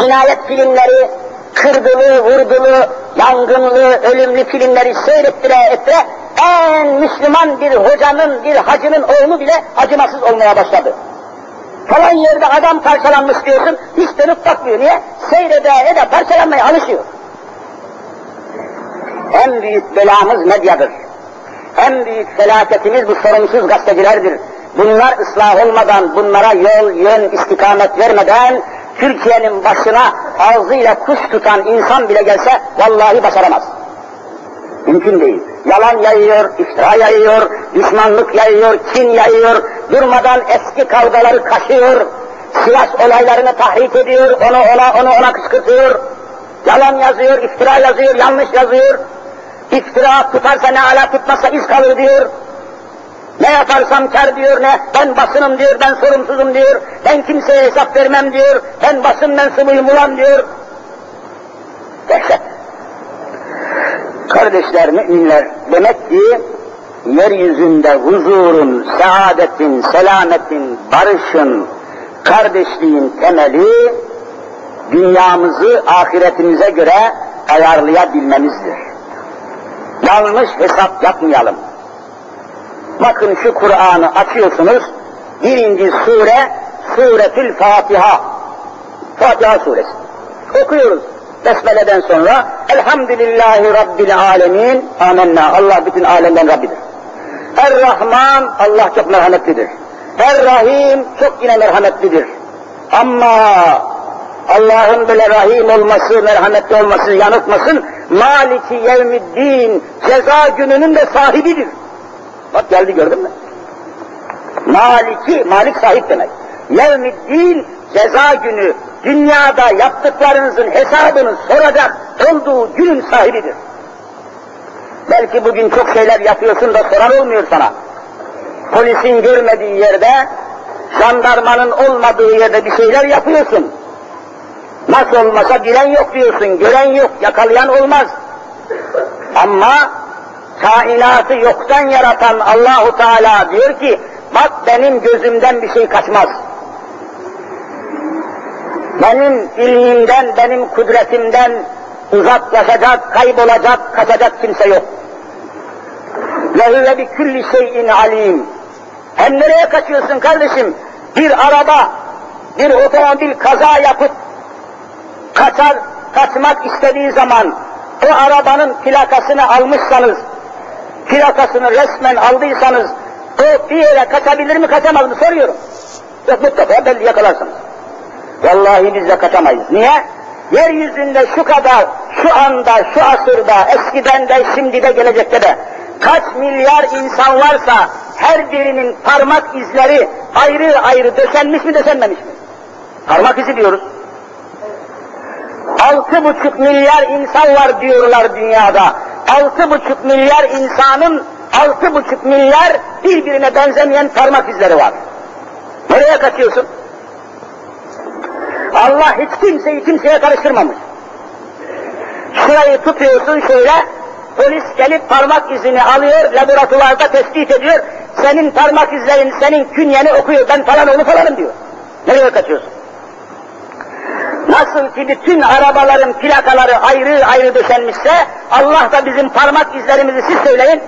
Cinayet filmleri, kırdılı, vurdulu, yangınlı, ölümlü filmleri seyrettire ettire en Müslüman bir hocanın, bir hacının oğlu bile acımasız olmaya başladı. Falan yerde adam parçalanmış diyorsun, hiç dönüp bakmıyor. Niye? Seyrede ede parçalanmaya alışıyor. En büyük belamız medyadır. En büyük felaketimiz bu sorumsuz gazetecilerdir. Bunlar ıslah olmadan, bunlara yol, yön, istikamet vermeden Türkiye'nin başına ağzıyla kuş tutan insan bile gelse vallahi başaramaz. Mümkün değil. Yalan yayıyor, iftira yayıyor, düşmanlık yayıyor, kin yayıyor, durmadan eski kavgaları kaşıyor, Sivas olaylarını tahrik ediyor, onu ona, onu ona kışkırtıyor, yalan yazıyor, iftira yazıyor, yanlış yazıyor, iftira tutarsa ne ala tutmazsa iz kalır diyor, ne yaparsam kar diyor, ne ben basınım diyor, ben sorumsuzum diyor, ben kimseye hesap vermem diyor, ben basın mensubuyum ulan diyor. Dehşet. Kardeşler, müminler, demek ki yeryüzünde huzurun, saadetin, selametin, barışın, kardeşliğin temeli dünyamızı ahiretimize göre ayarlayabilmemizdir. Yanlış hesap yapmayalım. Bakın şu Kur'an'ı açıyorsunuz, birinci sure, Suretül Fatiha. Fatiha suresi. Okuyoruz. Besmele'den sonra Elhamdülillahi Rabbil Alemin Amenna. Allah bütün alemden Rabbidir. Er-Rahman Allah çok merhametlidir. Er-Rahim çok yine merhametlidir. Ama Allah'ın böyle rahim olması, merhametli olması yanıltmasın. Maliki yevmiddin ceza gününün de sahibidir. Bak geldi gördün mü? Maliki, malik sahip demek. Yevmiddin ceza günü, dünyada yaptıklarınızın hesabını soracak olduğu günün sahibidir. Belki bugün çok şeyler yapıyorsun da soran olmuyor sana. Polisin görmediği yerde, jandarmanın olmadığı yerde bir şeyler yapıyorsun. Nasıl olmasa bilen yok diyorsun, gören yok, yakalayan olmaz. Ama kainatı yoktan yaratan Allahu Teala diyor ki, bak benim gözümden bir şey kaçmaz. Benim ilmimden, benim kudretimden uzaklaşacak, kaybolacak, kaçacak kimse yok. Ve huve bi külli şeyin alim. Hem nereye kaçıyorsun kardeşim? Bir araba, bir otomobil kaza yapıp kaçar, kaçmak istediği zaman o arabanın plakasını almışsanız, plakasını resmen aldıysanız, bir yere kaçabilir mi kaçamaz mı soruyorum. Yok mutlaka belli yakalarsınız. Vallahi biz de kaçamayız. Niye? Yeryüzünde şu kadar, şu anda, şu asırda, eskiden de, şimdi de, gelecekte de kaç milyar insan varsa her birinin parmak izleri ayrı ayrı döşenmiş mi döşenmemiş mi? Parmak izi diyoruz. Altı buçuk milyar insan var diyorlar dünyada. Altı buçuk milyar insanın altı buçuk milyar birbirine benzemeyen parmak izleri var. Nereye kaçıyorsun? Allah hiç kimseyi kimseye karıştırmamış. Şurayı tutuyorsun şöyle, polis gelip parmak izini alıyor, laboratuvarda tespit ediyor, senin parmak izlerin, senin künyeni okuyor, ben falan onu falanım diyor. Nereye kaçıyorsun? Nasıl ki bütün arabaların plakaları ayrı ayrı döşenmişse, Allah da bizim parmak izlerimizi siz söyleyin,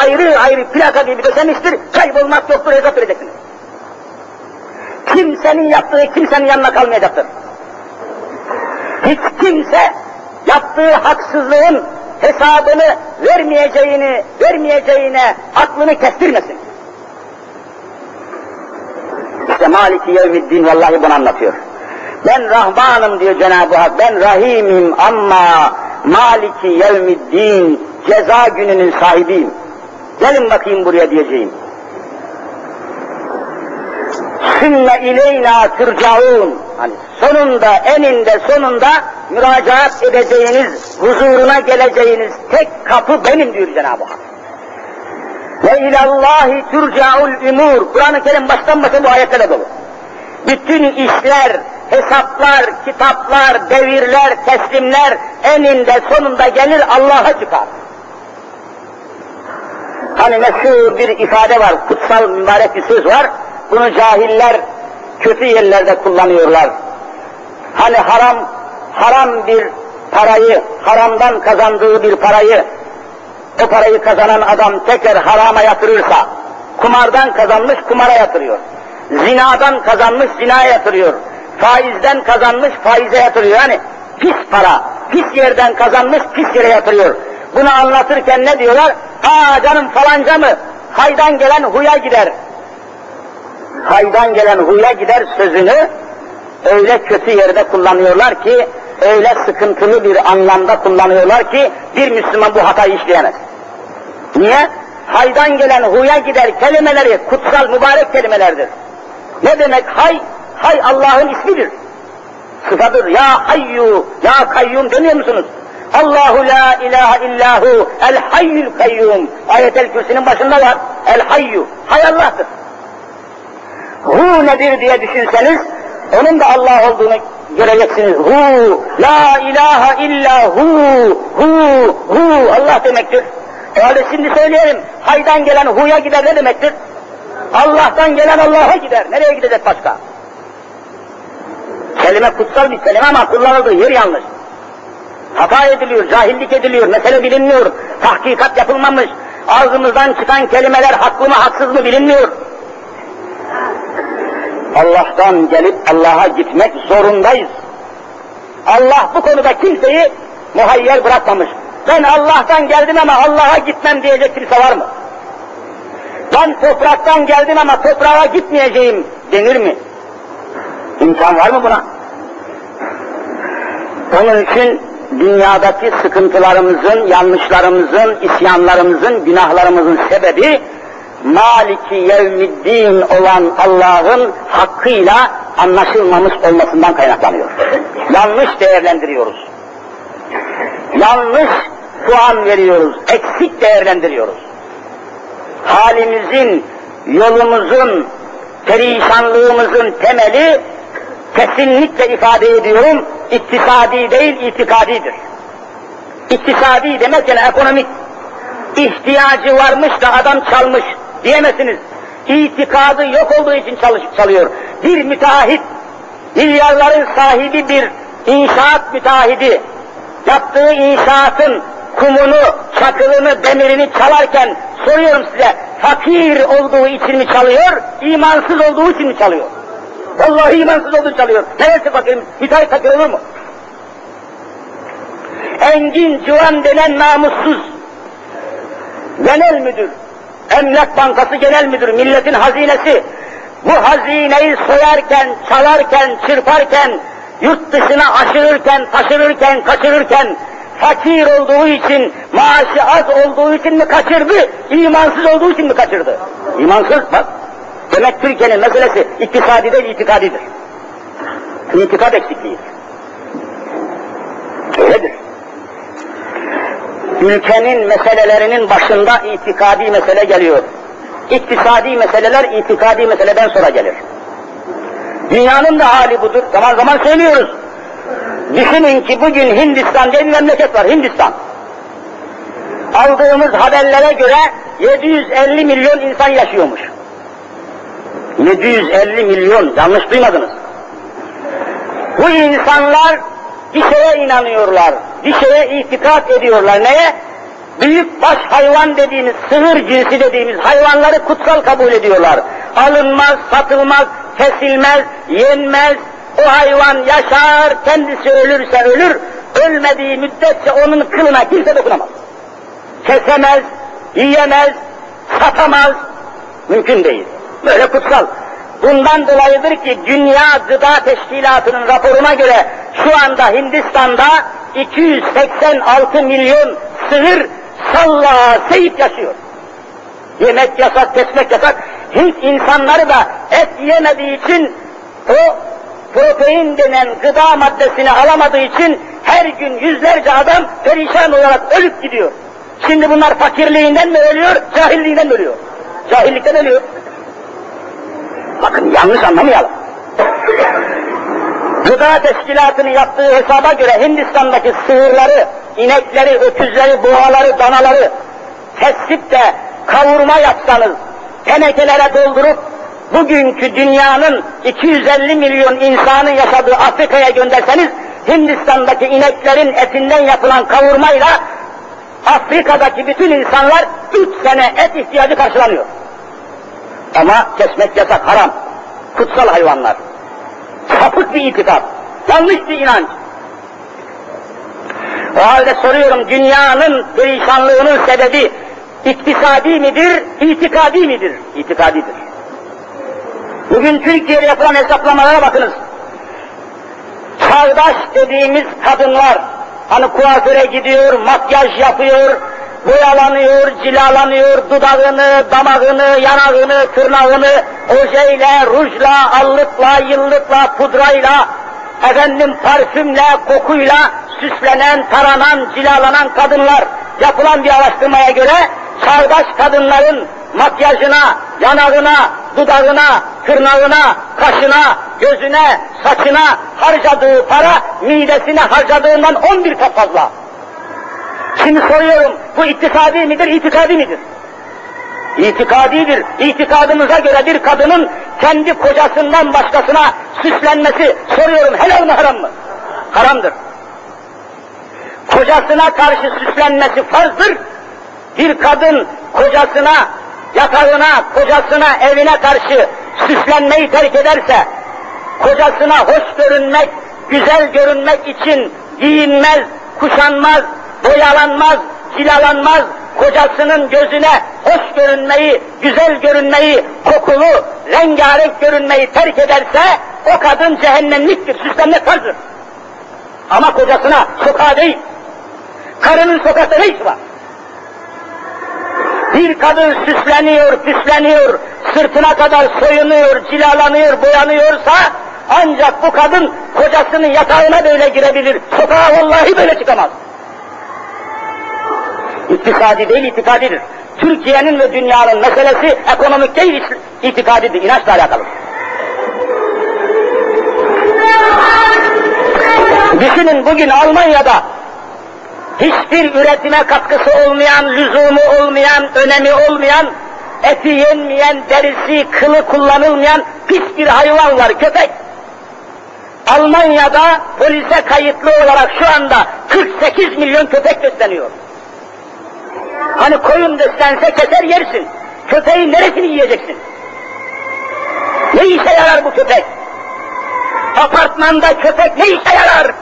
ayrı ayrı plaka gibi döşenmiştir, kaybolmak yoktur, hesap vereceksiniz. Kimsenin yaptığı kimsenin yanına kalmayacaktır. Hiç kimse yaptığı haksızlığın hesabını vermeyeceğini, vermeyeceğine aklını kestirmesin. İşte Maliki Yevmiddin vallahi bunu anlatıyor. Ben Rahmanım diyor Cenab-ı Hak, ben Rahimim ama Maliki Yevmiddin ceza gününün sahibiyim. Gelin bakayım buraya diyeceğim. Sümme ileyna turcaun. Hani sonunda, eninde sonunda müracaat edeceğiniz, huzuruna geleceğiniz tek kapı benim diyor Cenab-ı Hak. Ve ilallahi turcaul umur. Kur'an-ı Kerim baştan başa bu ayetlerle dolu. Bütün işler, hesaplar, kitaplar, devirler, teslimler eninde sonunda gelir Allah'a çıkar. Hani meşhur bir ifade var, kutsal mübarek bir söz var. Bunu cahiller kötü yerlerde kullanıyorlar. Hani haram, haram bir parayı, haramdan kazandığı bir parayı, o parayı kazanan adam tekrar harama yatırırsa, kumardan kazanmış kumara yatırıyor. Zinadan kazanmış zinaya yatırıyor. Faizden kazanmış faize yatırıyor. Yani pis para, pis yerden kazanmış pis yere yatırıyor. Bunu anlatırken ne diyorlar? Aa canım falanca mı? Haydan gelen huya gider. haydan gelen huya gider sözünü öyle kötü yerde kullanıyorlar ki, öyle sıkıntılı bir anlamda kullanıyorlar ki bir Müslüman bu hatayı işleyemez. Niye? Haydan gelen huya gider kelimeleri kutsal mübarek kelimelerdir. Ne demek hay? Hay Allah'ın ismidir. Sıfadır. Ya hayyu, ya kayyum demiyor musunuz? Allahu la ilahe illahu el hayyul kayyum. Ayet-el kürsünün başında var. El hayyu. Hay Allah'tır. Hu nedir diye düşünseniz, onun da Allah olduğunu göreceksiniz. Hu, la ilahe illa hu, hu, hu Allah demektir. Öyle şimdi söyleyelim, haydan gelen huya gider ne demektir? Allah'tan gelen Allah'a gider. Nereye gidecek başka? Kelime kutsal bir kelime ama kullanıldığı yer yanlış. Hata ediliyor, cahillik ediliyor, mesele bilinmiyor, tahkikat yapılmamış, ağzımızdan çıkan kelimeler haklı mı haksız mı bilinmiyor. Allah'tan gelip Allah'a gitmek zorundayız. Allah bu konuda kimseyi muhayyer bırakmamış. Ben Allah'tan geldim ama Allah'a gitmem diyecek kimse var mı? Ben topraktan geldim ama toprağa gitmeyeceğim denir mi? İmkan var mı buna? Onun için dünyadaki sıkıntılarımızın, yanlışlarımızın, isyanlarımızın, günahlarımızın sebebi Maliki yevmiddin olan Allah'ın hakkıyla anlaşılmamış olmasından kaynaklanıyor. Yanlış değerlendiriyoruz. Yanlış puan veriyoruz, eksik değerlendiriyoruz. Halimizin, yolumuzun, perişanlığımızın temeli kesinlikle ifade ediyorum, iktisadi değil itikadidir. İktisadi demek yani ekonomik. İhtiyacı varmış da adam çalmış diyemezsiniz. İtikadı yok olduğu için çalış, çalıyor. Bir müteahhit, milyarların sahibi bir inşaat müteahhidi, yaptığı inşaatın kumunu, çakılını, demirini çalarken soruyorum size, fakir olduğu için mi çalıyor, imansız olduğu için mi çalıyor? Vallahi imansız olduğu çalıyor. Neresi fakir? Müteahhit fakir olur mu? Engin Civan denen namussuz genel müdür, Emlak Bankası Genel Müdürü, milletin hazinesi, bu hazineyi soyarken, çalarken, çırparken, yurt dışına aşırırken, taşırırken, kaçırırken, fakir olduğu için, maaşı az olduğu için mi kaçırdı, imansız olduğu için mi kaçırdı? İmansız bak. Demek Türkiye'nin meselesi iktisadi değil, itikadidir. İtikad eksikliği. Öyledir ülkenin meselelerinin başında itikadi mesele geliyor. İktisadi meseleler itikadi meseleden sonra gelir. Dünyanın da hali budur. Zaman zaman söylüyoruz. Düşünün ki bugün Hindistan diye bir memleket var, Hindistan. Aldığımız haberlere göre 750 milyon insan yaşıyormuş. 750 milyon, yanlış duymadınız. Bu insanlar bir şeye inanıyorlar, bir şeye itikat ediyorlar. Neye? Büyük baş hayvan dediğimiz, sığır cinsi dediğimiz hayvanları kutsal kabul ediyorlar. Alınmaz, satılmaz, kesilmez, yenmez. O hayvan yaşar, kendisi ölürse ölür, ölmediği müddetçe onun kılına kimse dokunamaz. Kesemez, yiyemez, satamaz, mümkün değil. Böyle kutsal. Bundan dolayıdır ki Dünya Gıda Teşkilatı'nın raporuna göre şu anda Hindistan'da 286 milyon sığır salla seyip yaşıyor. Yemek yasak, kesmek yasak. Hint insanları da et yemediği için o protein denen gıda maddesini alamadığı için her gün yüzlerce adam perişan olarak ölüp gidiyor. Şimdi bunlar fakirliğinden mi ölüyor, cahilliğinden mi ölüyor? Cahillikten ölüyor. Bakın yanlış anlamayalım. Gıda teşkilatının yaptığı hesaba göre Hindistan'daki sığırları, inekleri, öküzleri, boğaları, danaları kesip de kavurma yapsanız, tenekelere doldurup bugünkü dünyanın 250 milyon insanın yaşadığı Afrika'ya gönderseniz Hindistan'daki ineklerin etinden yapılan kavurmayla Afrika'daki bütün insanlar 3 sene et ihtiyacı karşılanıyor. Ama kesmek yasak, haram. Kutsal hayvanlar. Sapık bir itikat. Yanlış bir inanç. O halde soruyorum, dünyanın perişanlığının sebebi iktisadi midir, itikadi midir? İtikadidir. Bugün Türkiye'de yapılan hesaplamalara bakınız. Çağdaş dediğimiz kadınlar, hani kuaföre gidiyor, makyaj yapıyor, boyalanıyor, cilalanıyor, dudağını, damağını, yanağını, tırnağını ojeyle, rujla, allıkla, yıllıkla, pudrayla, efendim parfümle, kokuyla süslenen, taranan, cilalanan kadınlar yapılan bir araştırmaya göre çağdaş kadınların makyajına, yanağına, dudağına, tırnağına, kaşına, gözüne, saçına harcadığı para midesine harcadığından 11 kat fazla. Şimdi soruyorum, bu iktisadi midir, itikadi midir? İtikadidir. İtikadımıza göre bir kadının kendi kocasından başkasına süslenmesi, soruyorum helal mı haram mı? Haramdır. Kocasına karşı süslenmesi farzdır. Bir kadın kocasına, yatağına, kocasına, evine karşı süslenmeyi terk ederse, kocasına hoş görünmek, güzel görünmek için giyinmez, kuşanmaz, boyalanmaz, cilalanmaz, kocasının gözüne hoş görünmeyi, güzel görünmeyi, kokulu, rengarenk görünmeyi terk ederse, o kadın cehennemliktir, süslenmek farzdır. Ama kocasına sokağa değil, karının sokakta ne işi var? Bir kadın süsleniyor, püsleniyor, sırtına kadar soyunuyor, cilalanıyor, boyanıyorsa, ancak bu kadın kocasının yatağına böyle girebilir, sokağa vallahi böyle çıkamaz. İktisadi değil, itikadidir. Türkiye'nin ve dünyanın meselesi ekonomik değil, itikadidir, inançla alakalı. Düşünün bugün Almanya'da hiçbir üretime katkısı olmayan, lüzumu olmayan, önemi olmayan, eti yenmeyen, derisi, kılı kullanılmayan pis bir hayvan var, köpek. Almanya'da polise kayıtlı olarak şu anda 48 milyon köpek besleniyor. Hani koyun beslense keser yersin. Köpeğin neresini yiyeceksin? Ne işe yarar bu köpek? Apartmanda köpek ne işe yarar?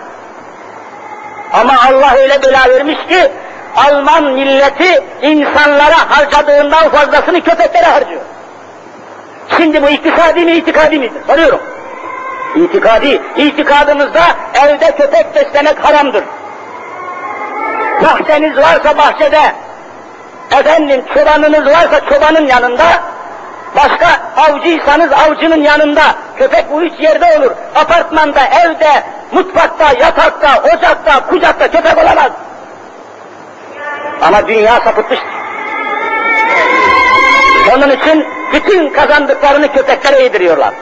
Ama Allah öyle bela vermiş ki Alman milleti insanlara harcadığından fazlasını köpeklere harcıyor. Şimdi bu iktisadi mi itikadi midir? Soruyorum. İtikadi, itikadımızda evde köpek beslemek haramdır. Bahçeniz varsa bahçede, efendim çobanınız varsa çobanın yanında, başka avcıysanız avcının yanında, köpek bu üç yerde olur. Apartmanda, evde, mutfakta, yatakta, ocakta, kucakta köpek olamaz. Ama dünya sapıtmıştır. Onun için bütün kazandıklarını köpeklere yediriyorlar.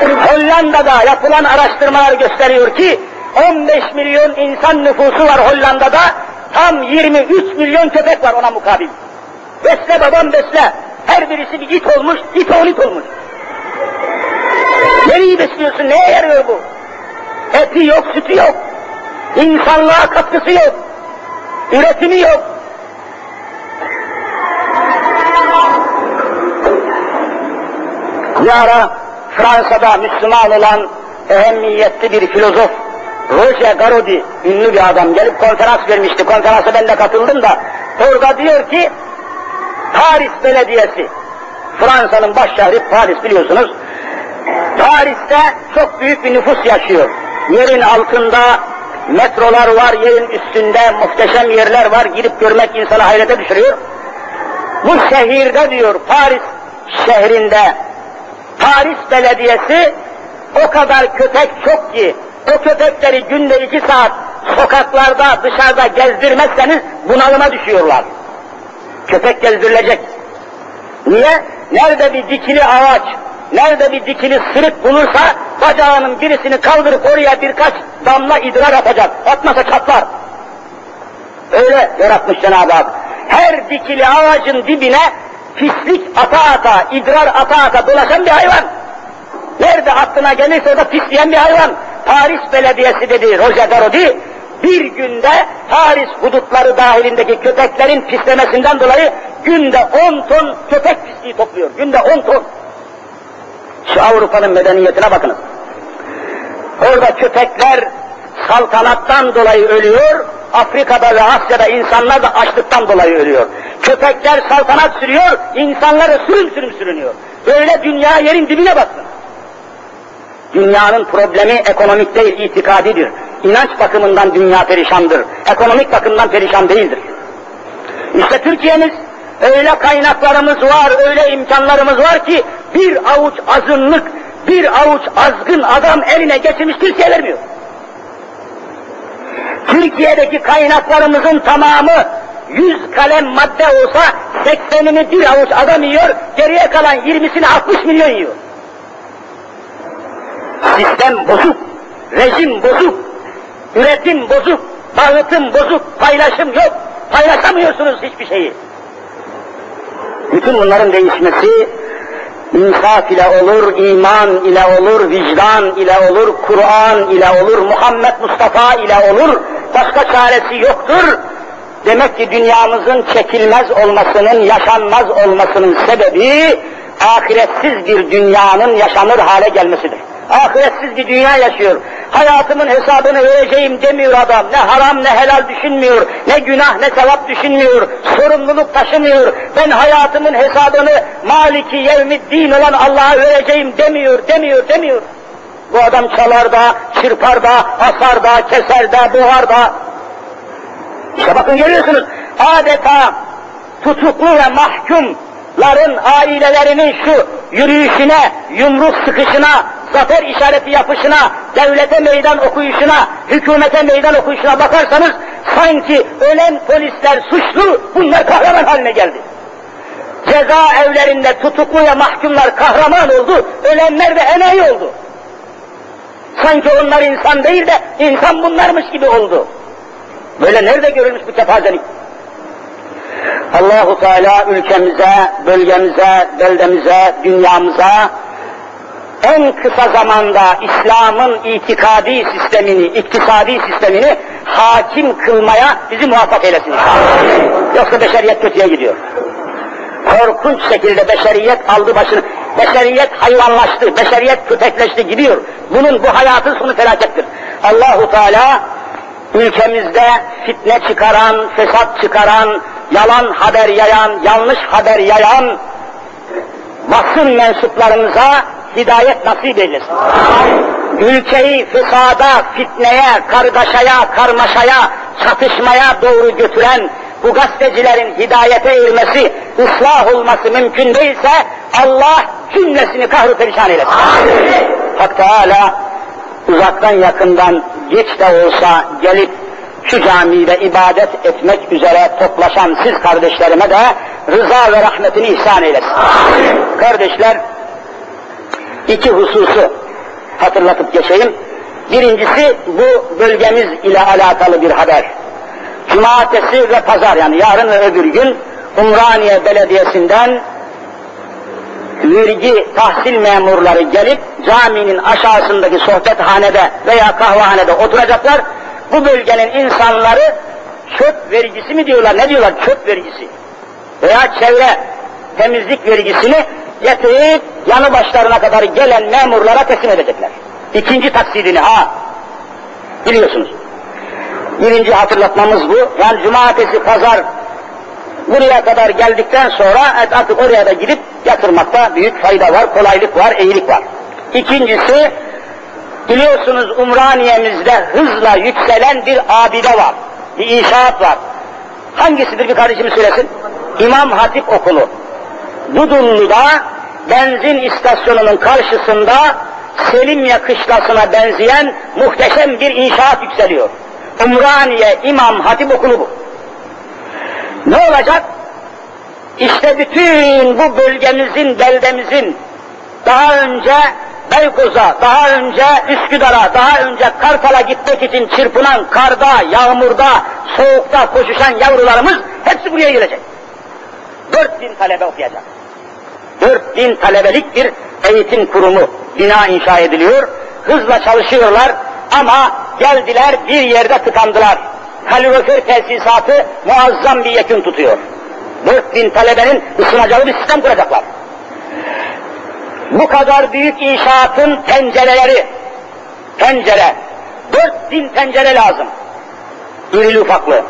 Hollanda'da yapılan araştırmalar gösteriyor ki 15 milyon insan nüfusu var Hollanda'da, tam 23 milyon köpek var ona mukabil. Besle babam besle, her birisi bir it olmuş, it oğul it olmuş. Nereyi besliyorsun, neye yarıyor bu? Eti yok, sütü yok. İnsanlığa katkısı yok. Üretimi yok. Bir ara Fransa'da Müslüman olan ehemmiyetli bir filozof Roger Garodi, ünlü bir adam gelip konferans vermişti. Konferansa ben de katıldım da orada diyor ki Paris Belediyesi, Fransa'nın baş şehri Paris biliyorsunuz. Paris'te çok büyük bir nüfus yaşıyor. Yerin altında metrolar var, yerin üstünde muhteşem yerler var, gidip görmek insanı hayrete düşürüyor. Bu şehirde diyor, Paris şehrinde, Paris Belediyesi o kadar köpek çok ki, o köpekleri günde iki saat sokaklarda, dışarıda gezdirmezseniz bunalıma düşüyorlar. Köpek gezdirilecek. Niye? Nerede bir dikili ağaç, nerede bir dikili sırık bulursa bacağının birisini kaldırıp oraya birkaç damla idrar atacak. Atmasa çatlar. Öyle yaratmış Cenab-ı Hak. Her dikili ağacın dibine pislik ata ata, idrar ata ata dolaşan bir hayvan. Nerede aklına gelirse orada pisleyen bir hayvan. Paris Belediyesi dedi Roger Garodi, bir günde Paris hudutları dahilindeki köpeklerin pislemesinden dolayı günde 10 ton köpek pisliği topluyor. Günde 10 ton. Şu Avrupa'nın medeniyetine bakınız. Orada köpekler saltanattan dolayı ölüyor, Afrika'da ve Asya'da insanlar da açlıktan dolayı ölüyor. Köpekler saltanat sürüyor, insanlar da sürüm sürüm sürünüyor. Böyle dünya yerin dibine batsın. Dünyanın problemi ekonomik değil, itikadidir. İnanç bakımından dünya perişandır. Ekonomik bakımdan perişan değildir. İşte Türkiye'miz öyle kaynaklarımız var, öyle imkanlarımız var ki bir avuç azınlık, bir avuç azgın adam eline geçirmiş Türkiye vermiyor. Türkiye'deki kaynaklarımızın tamamı yüz kalem madde olsa 80'ini bir avuç adam yiyor, geriye kalan 20'sini 60 milyon yiyor. Sistem bozuk, rejim bozuk, üretim bozuk, dağıtım bozuk, paylaşım yok, paylaşamıyorsunuz hiçbir şeyi. Bütün bunların değişmesi insaf ile olur, iman ile olur, vicdan ile olur, Kur'an ile olur, Muhammed Mustafa ile olur, başka çaresi yoktur. Demek ki dünyamızın çekilmez olmasının, yaşanmaz olmasının sebebi ahiretsiz bir dünyanın yaşanır hale gelmesidir. Ahiretsiz bir dünya yaşıyor. Hayatımın hesabını vereceğim demiyor adam. Ne haram ne helal düşünmüyor. Ne günah ne sevap düşünmüyor. Sorumluluk taşımıyor. Ben hayatımın hesabını Maliki Yevmiddin olan Allah'a vereceğim demiyor, demiyor, demiyor. Bu adam çalar da, çırpar da, asar da, keser de, boğar da. İşte bakın görüyorsunuz. Adeta tutuklu ve mahkumların ailelerinin şu yürüyüşüne, yumruk sıkışına, zafer işareti yapışına, devlete meydan okuyuşuna, hükümete meydan okuyuşuna bakarsanız sanki ölen polisler suçlu, bunlar kahraman haline geldi. Ceza evlerinde tutuklu ve mahkumlar kahraman oldu, ölenler de enayi oldu. Sanki onlar insan değil de insan bunlarmış gibi oldu. Böyle nerede görülmüş bu kepazelik? Allahu Teala ülkemize, bölgemize, beldemize, dünyamıza en kısa zamanda İslam'ın itikadi sistemini, iktisadi sistemini hakim kılmaya bizi muvaffak eylesin. Yoksa beşeriyet kötüye gidiyor. Korkunç şekilde beşeriyet aldı başını. Beşeriyet hayvanlaştı, beşeriyet köpekleşti gidiyor. Bunun bu hayatın sonu felakettir. Allahu Teala ülkemizde fitne çıkaran, fesat çıkaran, yalan haber yayan, yanlış haber yayan basın mensuplarımıza hidayet nasip eylesin. Ülkeyi fesada, fitneye, kargaşaya, karmaşaya, çatışmaya doğru götüren bu gazetecilerin hidayete ermesi, ıslah olması mümkün değilse Allah cümlesini kahru perişan eylesin. Hak Teala uzaktan yakından geç de olsa gelip şu camide ibadet etmek üzere toplaşan siz kardeşlerime de rıza ve rahmetini ihsan eylesin. Kardeşler, iki hususu hatırlatıp geçeyim. Birincisi bu bölgemiz ile alakalı bir haber. Cumartesi ve pazar yani yarın ve öbür gün Umraniye Belediyesi'nden vergi tahsil memurları gelip caminin aşağısındaki sohbethanede veya kahvehanede oturacaklar. Bu bölgenin insanları çöp vergisi mi diyorlar, ne diyorlar çöp vergisi veya çevre temizlik vergisini getirip yanı başlarına kadar gelen memurlara teslim edecekler. İkinci taksidini ha biliyorsunuz. Birinci hatırlatmamız bu. Yani cumartesi, pazar buraya kadar geldikten sonra artık oraya da gidip yatırmakta büyük fayda var, kolaylık var, iyilik var. İkincisi, biliyorsunuz Umraniye'mizde hızla yükselen bir abide var, bir inşaat var. Hangisidir bir kardeşim söylesin? İmam Hatip Okulu. Dudullu'da benzin istasyonunun karşısında Selimiye kışlasına benzeyen muhteşem bir inşaat yükseliyor. Umraniye İmam Hatip Okulu bu. Ne olacak? İşte bütün bu bölgemizin, beldemizin daha önce Beykoz'a, daha önce Üsküdar'a, daha önce Kartal'a gitmek için çırpınan karda, yağmurda, soğukta koşuşan yavrularımız hepsi buraya gelecek. 4000 talebe okuyacak. 4000 talebelik bir eğitim kurumu bina inşa ediliyor. Hızla çalışıyorlar ama geldiler bir yerde tıkandılar. Kalorifer tesisatı muazzam bir yekün tutuyor. 4000 talebenin ısınacağı bir sistem kuracaklar. Bu kadar büyük inşaatın pencereleri, pencere, 4000 pencere lazım. İrili ufaklı.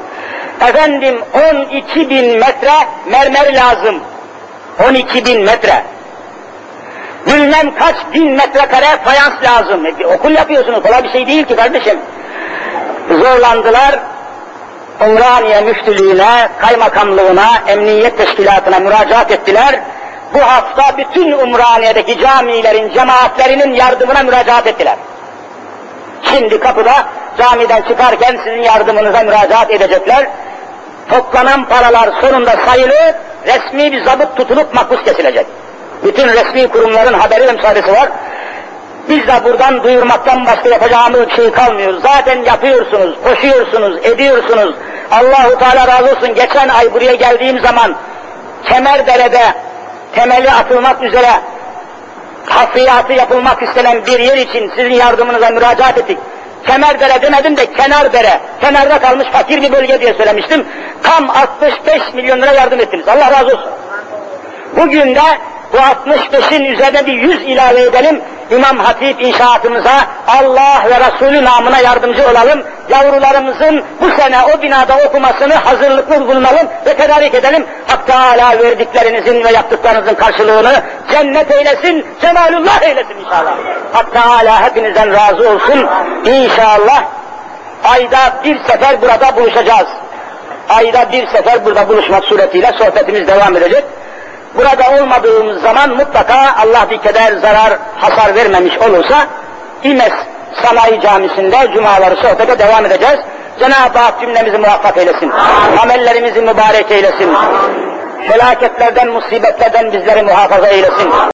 Efendim 12 bin metre mermer lazım. 12 bin metre. Bilmem kaç bin metrekare fayans lazım. E, okul yapıyorsunuz, kolay bir şey değil ki kardeşim. Zorlandılar, Umraniye Müftülüğüne, Kaymakamlığına, Emniyet Teşkilatı'na müracaat ettiler. Bu hafta bütün Umraniye'deki camilerin, cemaatlerinin yardımına müracaat ettiler. Şimdi kapıda camiden çıkarken sizin yardımınıza müracaat edecekler. Toplanan paralar sonunda sayılı, resmi bir zabıt tutulup makbuz kesilecek. Bütün resmi kurumların haberi ve var. Biz de buradan duyurmaktan başka yapacağımız şey kalmıyor. Zaten yapıyorsunuz, koşuyorsunuz, ediyorsunuz. Allahu Teala razı olsun. Geçen ay buraya geldiğim zaman Kemerdere'de temeli atılmak üzere hafriyatı yapılmak istenen bir yer için sizin yardımınıza müracaat ettik. Kemerdere demedim de Kenardere, kenarda kalmış fakir bir bölge diye söylemiştim. Tam 65 milyon lira yardım ettiniz. Allah razı olsun. Bugün de bu 65'in üzerine bir 100 ilave edelim. İmam Hatip inşaatımıza Allah ve Resulü namına yardımcı olalım. Yavrularımızın bu sene o binada okumasını hazırlıklı bulunalım ve tedarik edelim. Hak Teala verdiklerinizin ve yaptıklarınızın karşılığını cennet eylesin, cemalullah eylesin inşallah. Hak Teala hepinizden razı olsun. İnşallah ayda bir sefer burada buluşacağız. Ayda bir sefer burada buluşmak suretiyle sohbetimiz devam edecek. Burada olmadığımız zaman mutlaka Allah bir keder, zarar, hasar vermemiş olursa İmes Sanayi Camisi'nde cumaları sohbete devam edeceğiz. Cenab-ı Hak cümlemizi muvaffak eylesin. Amellerimizi mübarek eylesin. Felaketlerden, musibetlerden bizleri muhafaza eylesin.